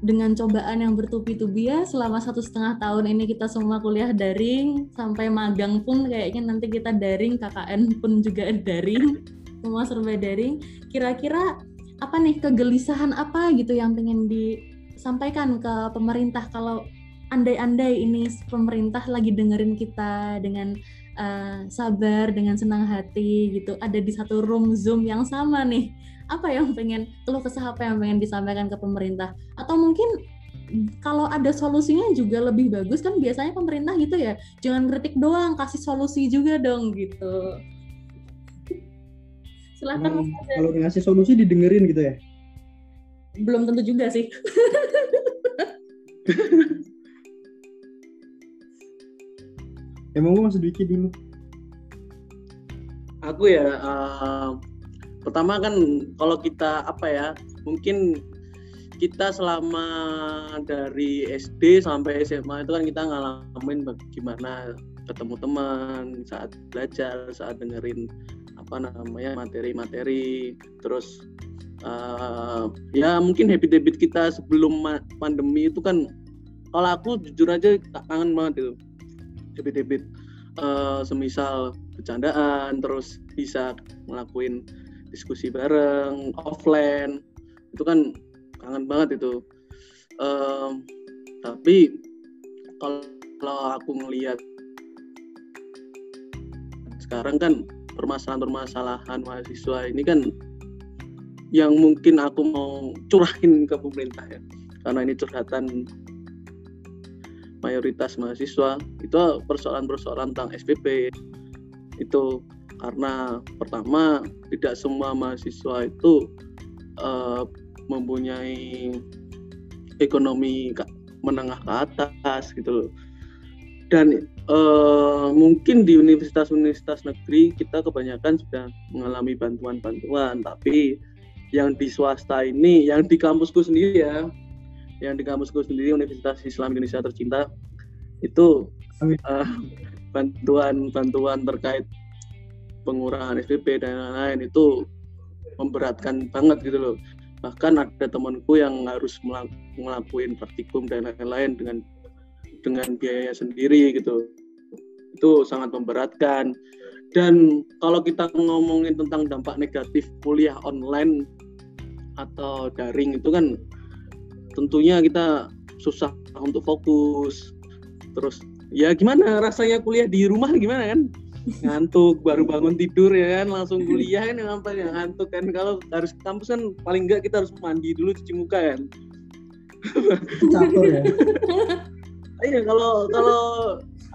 dengan cobaan yang bertubi-tubi ya selama satu setengah tahun ini kita semua kuliah daring sampai magang pun kayaknya nanti kita daring KKN pun juga <laughs> daring semua serba daring. Kira-kira apa nih kegelisahan apa gitu yang pengen disampaikan ke pemerintah kalau andai-andai ini pemerintah lagi dengerin kita dengan uh, sabar dengan senang hati gitu ada di satu room zoom yang sama nih apa yang pengen keluh kesah apa yang pengen disampaikan ke pemerintah? Atau mungkin kalau ada solusinya juga lebih bagus kan biasanya pemerintah gitu ya jangan kritik doang kasih solusi juga dong gitu. Silahkan hmm, kalau ngasih solusi didengerin gitu ya? Belum tentu juga sih. <laughs> Emang gue masih dikit dulu. Aku ya uh, pertama kan kalau kita apa ya mungkin kita selama dari SD sampai SMA itu kan kita ngalamin bagaimana ketemu teman saat belajar saat dengerin apa namanya materi-materi. Terus uh, ya mungkin habit-habit kita sebelum pandemi itu kan kalau aku jujur aja tak kangen banget itu. Habit-habit uh, semisal bercandaan terus bisa ngelakuin diskusi bareng offline. Itu kan kangen banget itu. Um, tapi kalau aku ngelihat sekarang kan permasalahan-permasalahan mahasiswa ini kan yang mungkin aku mau curahin ke pemerintah ya. Karena ini curhatan mayoritas mahasiswa itu persoalan-persoalan tentang SPP itu karena pertama tidak semua mahasiswa itu uh, mempunyai ekonomi menengah ke atas gitu loh. Dan uh, mungkin di universitas-universitas negeri kita kebanyakan sudah mengalami bantuan-bantuan tapi yang di swasta ini yang di kampusku sendiri ya yang di kampusku sendiri Universitas Islam Indonesia tercinta itu uh, bantuan-bantuan terkait pengurangan SPP dan lain-lain itu memberatkan banget gitu loh. Bahkan ada temanku yang harus ngelakuin praktikum dan lain-lain dengan dengan biaya sendiri gitu. Itu sangat memberatkan. Dan kalau kita ngomongin tentang dampak negatif kuliah online atau daring itu kan tentunya kita susah untuk fokus. Terus ya gimana rasanya kuliah di rumah? Gimana kan ngantuk baru bangun tidur ya kan langsung kuliah kan yang apa yang ngantuk kan. Kalau harus ke kampus kan paling enggak kita harus mandi dulu cuci muka kan. Catur ya. <laughs> Iya kalau kalau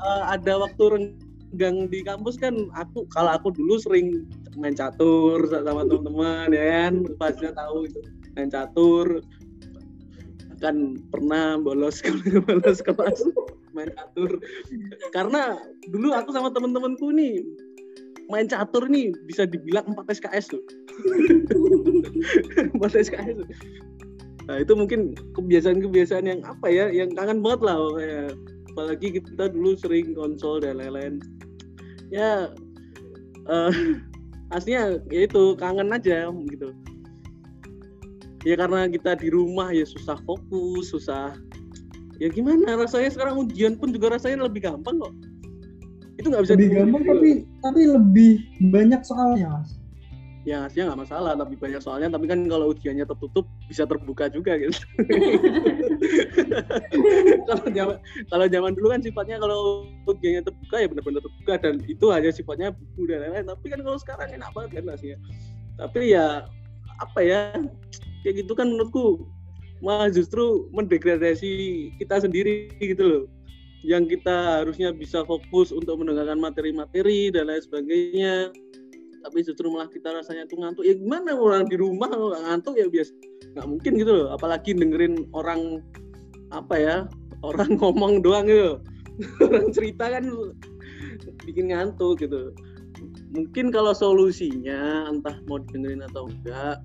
uh, ada waktu renggang di kampus kan aku kalau aku dulu sering main catur sama teman-teman ya kan pasnya tahu itu main catur. Kan pernah bolos <laughs> bolos kelas main catur. Karena dulu aku sama temen-temenku nih main catur nih bisa dibilang 4 SKS tuh 4 SKS nah itu mungkin kebiasaan-kebiasaan yang apa ya yang kangen banget lah. Ya. apalagi kita dulu sering konsol dan lain-lain. Ya uh, aslinya ya itu kangen aja gitu. Ya karena kita di rumah ya susah fokus susah ya gimana? Rasanya sekarang ujian pun juga rasanya lebih gampang kok. Itu nggak bisa lebih gampang tapi tapi lebih banyak soalnya mas. Ya aslinya nggak masalah tapi banyak soalnya. Tapi kan kalau ujiannya tertutup bisa terbuka juga gitu. <laughs> Kalau zaman kalau zaman dulu kan sifatnya kalau ujiannya terbuka ya benar-benar terbuka. Dan itu hanya sifatnya buku dan lain-lain. Tapi kan kalau sekarang enak banget kan aslinya tapi ya apa ya kayak gitu kan menurutku malah justru mendegradasi kita sendiri gitu loh. Yang kita harusnya bisa fokus untuk mendengarkan materi-materi dan lain sebagainya. Tapi justru malah kita rasanya tuh ngantuk. Ya gimana orang di rumah ngantuk ya biasa nggak mungkin gitu loh. Apalagi dengerin orang apa ya orang <laughs> ngomong doang gitu <laughs> orang cerita kan bikin ngantuk gitu mungkin kalau solusinya entah mau dengerin atau enggak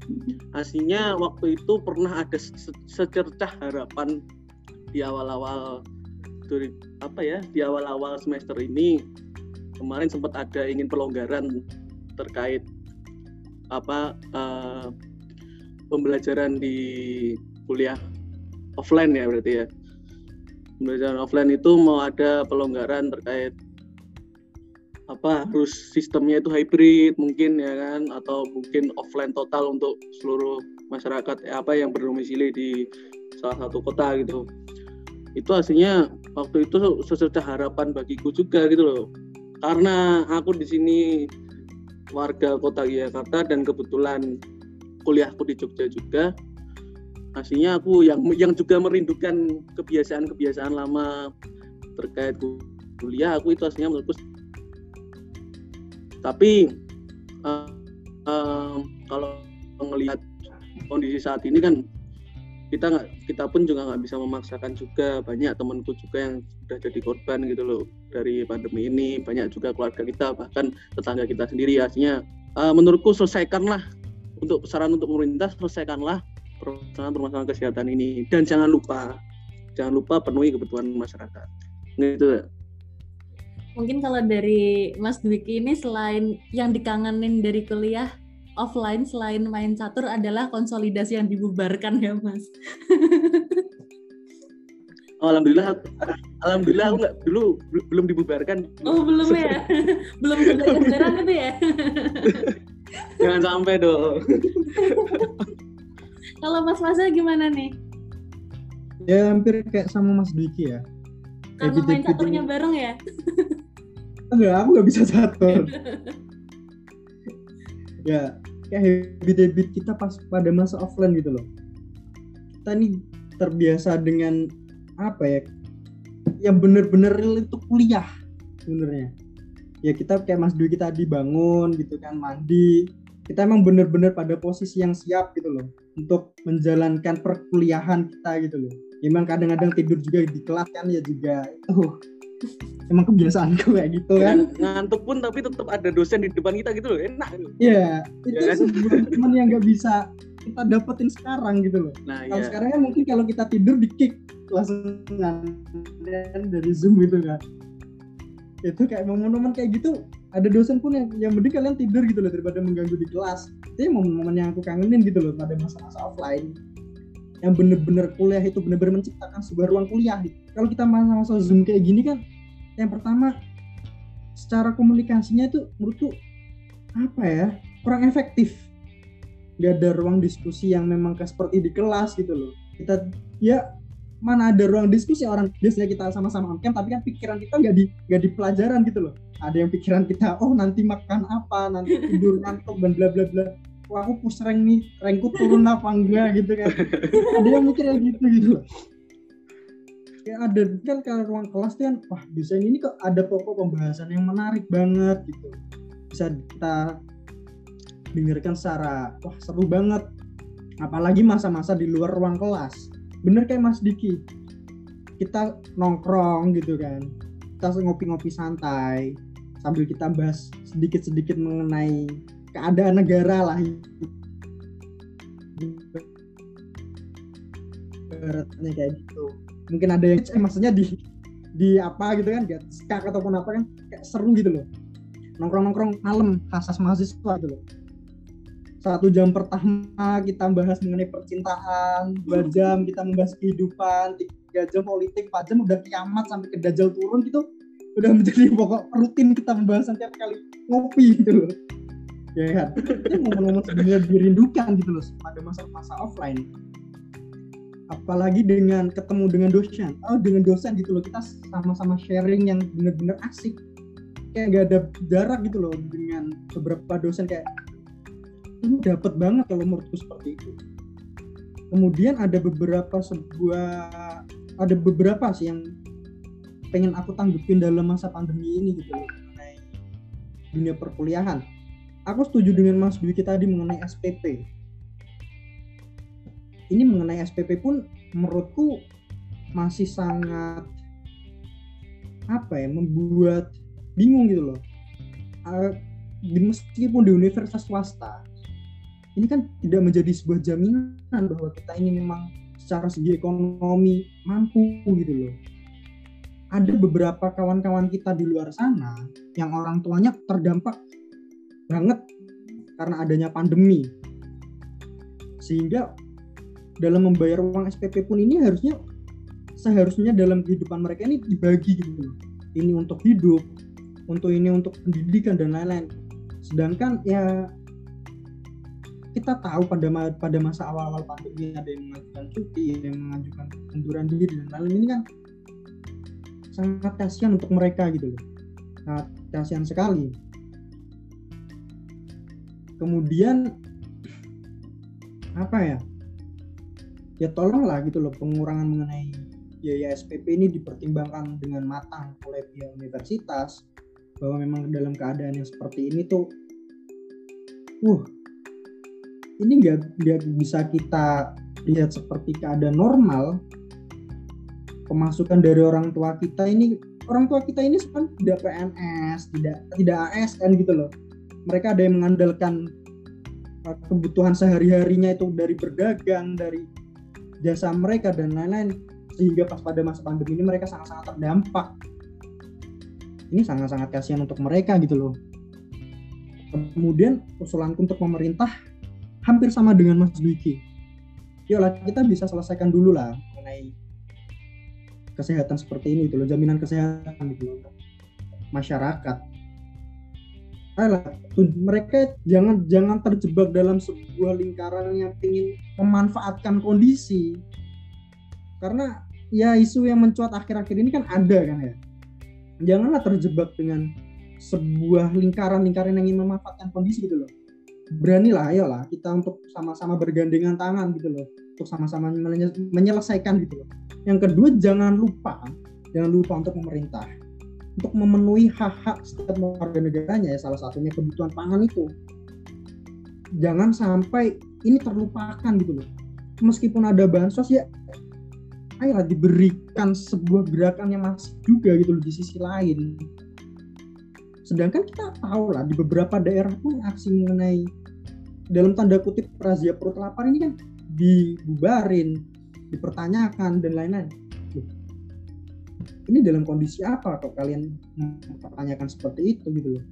aslinya waktu itu pernah ada secercah harapan di awal-awal apa ya di awal-awal semester ini. Kemarin sempat ada ingin pelonggaran terkait apa uh, pembelajaran di kuliah offline ya berarti ya. Pembelajaran offline itu mau ada pelonggaran terkait apa harus sistemnya itu hybrid mungkin ya kan? Atau mungkin offline total untuk seluruh masyarakat ya, apa yang berdomisili di salah satu kota gitu. Itu aslinya waktu itu sesuatu harapan bagiku juga gitu loh. Karena aku di sini warga kota Jakarta dan kebetulan kuliahku di Jogja juga aslinya aku yang yang juga merindukan kebiasaan-kebiasaan lama terkait kuliah aku itu aslinya menurutku tapi uh, uh, kalau melihat kondisi saat ini kan kita nggak kita pun juga nggak bisa memaksakan juga. Banyak temanku juga yang sudah jadi korban gitu loh dari pandemi ini. Banyak juga keluarga kita bahkan tetangga kita sendiri. Artinya uh, menurutku selesaikanlah untuk saran untuk pemerintah selesaikanlah permasalahan-permasalahan kesehatan ini. Dan jangan lupa jangan lupa penuhi kebutuhan masyarakat. Gitu mungkin kalau dari Mas Dwiki ini selain yang dikangenin dari kuliah offline selain main catur adalah konsolidasi yang dibubarkan ya Mas. Oh, alhamdulillah, alhamdulillah aku nggak dulu belum dibubarkan. Oh belum ya, <laughs> belum kedengeran itu ya. Jangan sampai dong. Kalau Mas Masa gimana nih? Ya hampir kayak sama Mas Dwiki ya. Karena main caturnya bareng ya? Enggak aku nggak bisa catur. <laughs> Ya kayak habit-habit kita pas pada masa offline gitu loh. Kita nih terbiasa dengan apa ya? Yang bener-bener itu kuliah sebenarnya. Ya kita kayak Mas Dwi kita dibangun gitu kan mandi. Kita emang bener-bener pada posisi yang siap gitu loh untuk menjalankan perkuliahan kita gitu loh. Emang kadang-kadang tidur juga di kelas kan ya juga. Itu emang kebiasaanku kayak gitu kan. <laughs> Ngantuk pun tapi tetap ada dosen di depan kita gitu loh enak iya itu ya, kan? teman yang nggak bisa kita dapetin sekarang gitu loh. Nah, kalau ya. sekarang kan mungkin kalau kita tidur di kick langsung dari zoom gitu kan. Itu kayak momen-momen kayak gitu ada dosen pun yang yang mending kalian tidur gitu loh daripada mengganggu di kelas. Itu momen-momen yang aku kangenin gitu loh pada masa-masa offline yang bener-bener kuliah itu bener-bener menciptakan sebuah ruang kuliah gitu. kalau kita masa-masa zoom kayak gini kan yang pertama secara komunikasinya itu menurutku apa ya kurang efektif. Nggak ada ruang diskusi yang memang seperti di kelas gitu loh. Kita ya mana ada ruang diskusi orang biasanya kita sama-sama on tapi kan pikiran kita nggak di nggak di pelajaran gitu loh. Ada yang pikiran kita oh nanti makan apa nanti tidur ngantuk dan bla bla bla wah aku push rank nih rankku turun apa enggak gitu kan. Ada yang mikirnya gitu gitu. Loh kayak ada kan kalau ruang kelas tuh kan wah desain ini kok ada pokok pembahasan yang menarik banget gitu. Bisa kita dengarkan secara wah seru banget. Apalagi masa-masa di luar ruang kelas. Bener kayak Mas Diki. Kita nongkrong gitu kan. Kita ngopi-ngopi santai. Sambil kita bahas sedikit-sedikit mengenai keadaan negara lah. Kayak gitu. Mungkin ada yang eh, maksudnya di di apa gitu kan kayak skak ataupun apa kan kayak seru gitu loh. Nongkrong-nongkrong malam khasas mahasiswa gitu loh. Satu jam pertama kita bahas mengenai percintaan dua jam kita membahas kehidupan tiga jam politik empat jam udah kiamat sampai ke dajjal turun gitu udah menjadi pokok rutin kita membahas setiap kali ngopi gitu loh ya kan? Itu momen-momen sebenarnya dirindukan gitu loh pada masa-masa offline. Apalagi dengan ketemu dengan dosen. Oh dengan dosen gitu loh. Kita sama-sama sharing yang bener-bener asik. Kayak gak ada jarak gitu loh dengan beberapa dosen. Kayak ini dapat banget kalau menurutku seperti itu. Kemudian ada beberapa sebuah ada beberapa sih yang pengen aku tanggepin dalam masa pandemi ini gitu loh mengenai dunia perkuliahan aku setuju dengan Mas Dwi tadi mengenai SPP ini mengenai SPP pun menurutku masih sangat apa ya membuat bingung gitu loh uh, meskipun di universitas swasta ini kan tidak menjadi sebuah jaminan bahwa kita ini memang secara segi ekonomi mampu gitu loh. Ada beberapa kawan-kawan kita di luar sana yang orang tuanya terdampak banget karena adanya pandemi. Sehingga dalam membayar uang SPP pun ini harusnya seharusnya dalam kehidupan mereka ini dibagi gitu. Ini untuk hidup, untuk ini untuk pendidikan dan lain-lain. Sedangkan ya kita tahu pada pada masa awal-awal pandemi ada yang mengajukan cuti, ada yang mengajukan pengunduran diri dan lain-lain ini kan sangat kasihan untuk mereka gitu loh. Sangat kasihan sekali. Kemudian apa ya? Ya tolonglah gitu loh pengurangan mengenai biaya SPP ini dipertimbangkan dengan matang oleh pihak universitas bahwa memang dalam keadaan yang seperti ini tuh uh ini nggak nggak bisa kita lihat seperti keadaan normal pemasukan dari orang tua kita ini orang tua kita ini kan tidak PNS tidak tidak ASN gitu loh mereka ada yang mengandalkan uh, kebutuhan sehari-harinya itu dari berdagang dari jasa mereka dan lain-lain sehingga pas pada masa pandemi ini mereka sangat-sangat terdampak ini sangat-sangat kasihan untuk mereka gitu loh kemudian usulanku untuk pemerintah hampir sama dengan Mas Dwiki. Yolah kita bisa selesaikan dulu lah mengenai kesehatan seperti ini gitu loh, jaminan kesehatan gitu loh masyarakat. Ayolah, mereka jangan jangan terjebak dalam sebuah lingkaran yang ingin memanfaatkan kondisi. Karena ya isu yang mencuat akhir-akhir ini kan ada kan ya. Janganlah terjebak dengan sebuah lingkaran-lingkaran yang ingin memanfaatkan kondisi gitu loh beranilah ayolah kita untuk sama-sama bergandengan tangan gitu loh untuk sama-sama menyelesaikan gitu loh yang kedua jangan lupa jangan lupa untuk pemerintah untuk memenuhi hak-hak setiap warga negaranya ya salah satunya kebutuhan pangan itu. Jangan sampai ini terlupakan gitu loh. Meskipun ada bansos ya ayolah diberikan sebuah gerakan yang masih juga gitu loh di sisi lain. Sedangkan kita tahu lah di beberapa daerah pun aksi mengenai dalam tanda kutip razia perut lapar ini kan dibubarin, dipertanyakan dan lain-lain. Ini dalam kondisi apa kok kalian mempertanyakan seperti itu gitu loh?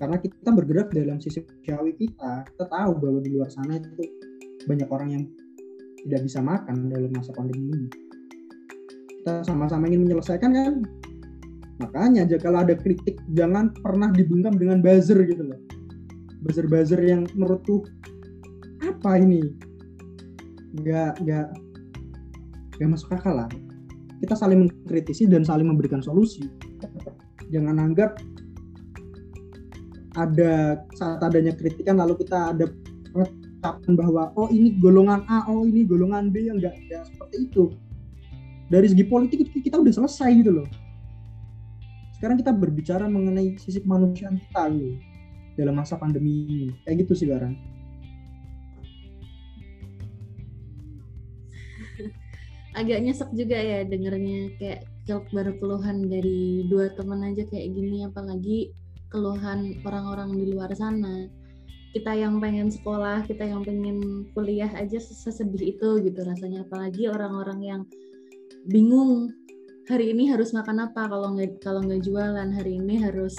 Karena kita bergerak dalam sisi sosiawi kita, kita tahu bahwa di luar sana itu banyak orang yang tidak bisa makan dalam masa pandemi ini. Kita sama-sama ingin menyelesaikan kan? Makanya kalau ada kritik jangan pernah dibungkam dengan buzzer gitu loh buzzer-buzzer yang menurutku apa ini nggak nggak nggak masuk akal lah kita saling mengkritisi dan saling memberikan solusi. Jangan anggap ada saat adanya kritikan lalu kita ada penetapan bahwa oh ini golongan A oh ini golongan B yang enggak, enggak seperti itu. Dari segi politik kita udah selesai gitu loh. Sekarang kita berbicara mengenai sisi kemanusiaan kita gitu dalam masa pandemi ini. Kayak gitu sih Baran agak nyesek juga ya dengernya kayak baru keluhan dari dua teman aja kayak gini apalagi keluhan orang-orang di luar sana. Kita yang pengen sekolah kita yang pengen kuliah aja sesedih itu gitu rasanya apalagi orang-orang yang bingung hari ini harus makan apa kalau nggak kalau nggak jualan? Hari ini harus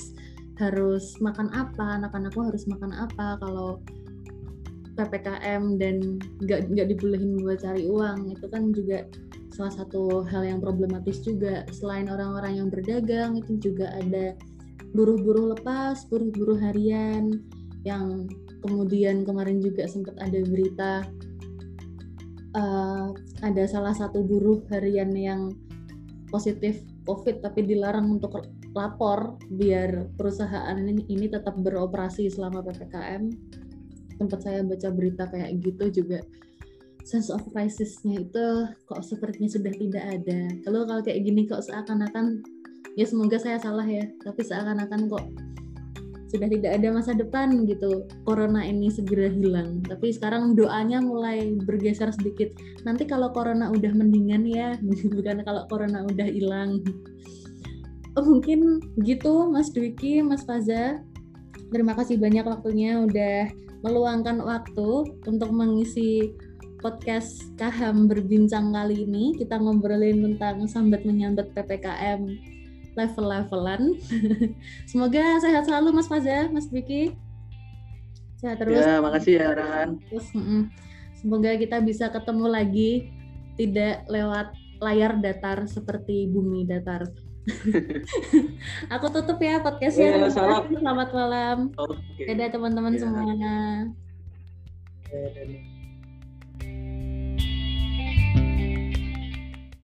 harus makan apa? Anak-anakku harus makan apa? Kalau ppkm dan nggak nggak dibolehin buat cari uang itu kan juga salah satu hal yang problematis juga selain orang-orang yang berdagang itu juga ada buruh-buruh lepas buruh-buruh harian yang kemudian kemarin juga sempat ada berita uh, ada salah satu buruh harian yang positif COVID tapi dilarang untuk lapor biar perusahaan ini, ini tetap beroperasi selama PPKM. Tempat saya baca berita kayak gitu juga sense of crisisnya itu kok sepertinya sudah tidak ada. Kalau kalau kayak gini kok seakan-akan ya semoga saya salah ya, tapi seakan-akan kok sudah tidak ada masa depan gitu. Corona ini segera hilang tapi sekarang doanya mulai bergeser sedikit. Nanti kalau corona udah mendingan ya <laughs> bukan kalau corona udah hilang. Oh, mungkin gitu Mas Dwiki Mas Faza. Terima kasih banyak waktunya udah meluangkan waktu untuk mengisi podcast Kaham berbincang kali ini kita ngobrolin tentang sambat menyambat PPKM level-levelan. <laughs> Semoga sehat selalu Mas Faza, Mas Vicky. Sehat terus. Ya, makasih ya Ran. Terus, mm -mm. Semoga kita bisa ketemu lagi tidak lewat layar datar seperti bumi datar. <laughs> Aku tutup ya podcastnya. Ya, salam. Selamat malam. Okay. Dadah teman-teman ya. semuanya. Ya,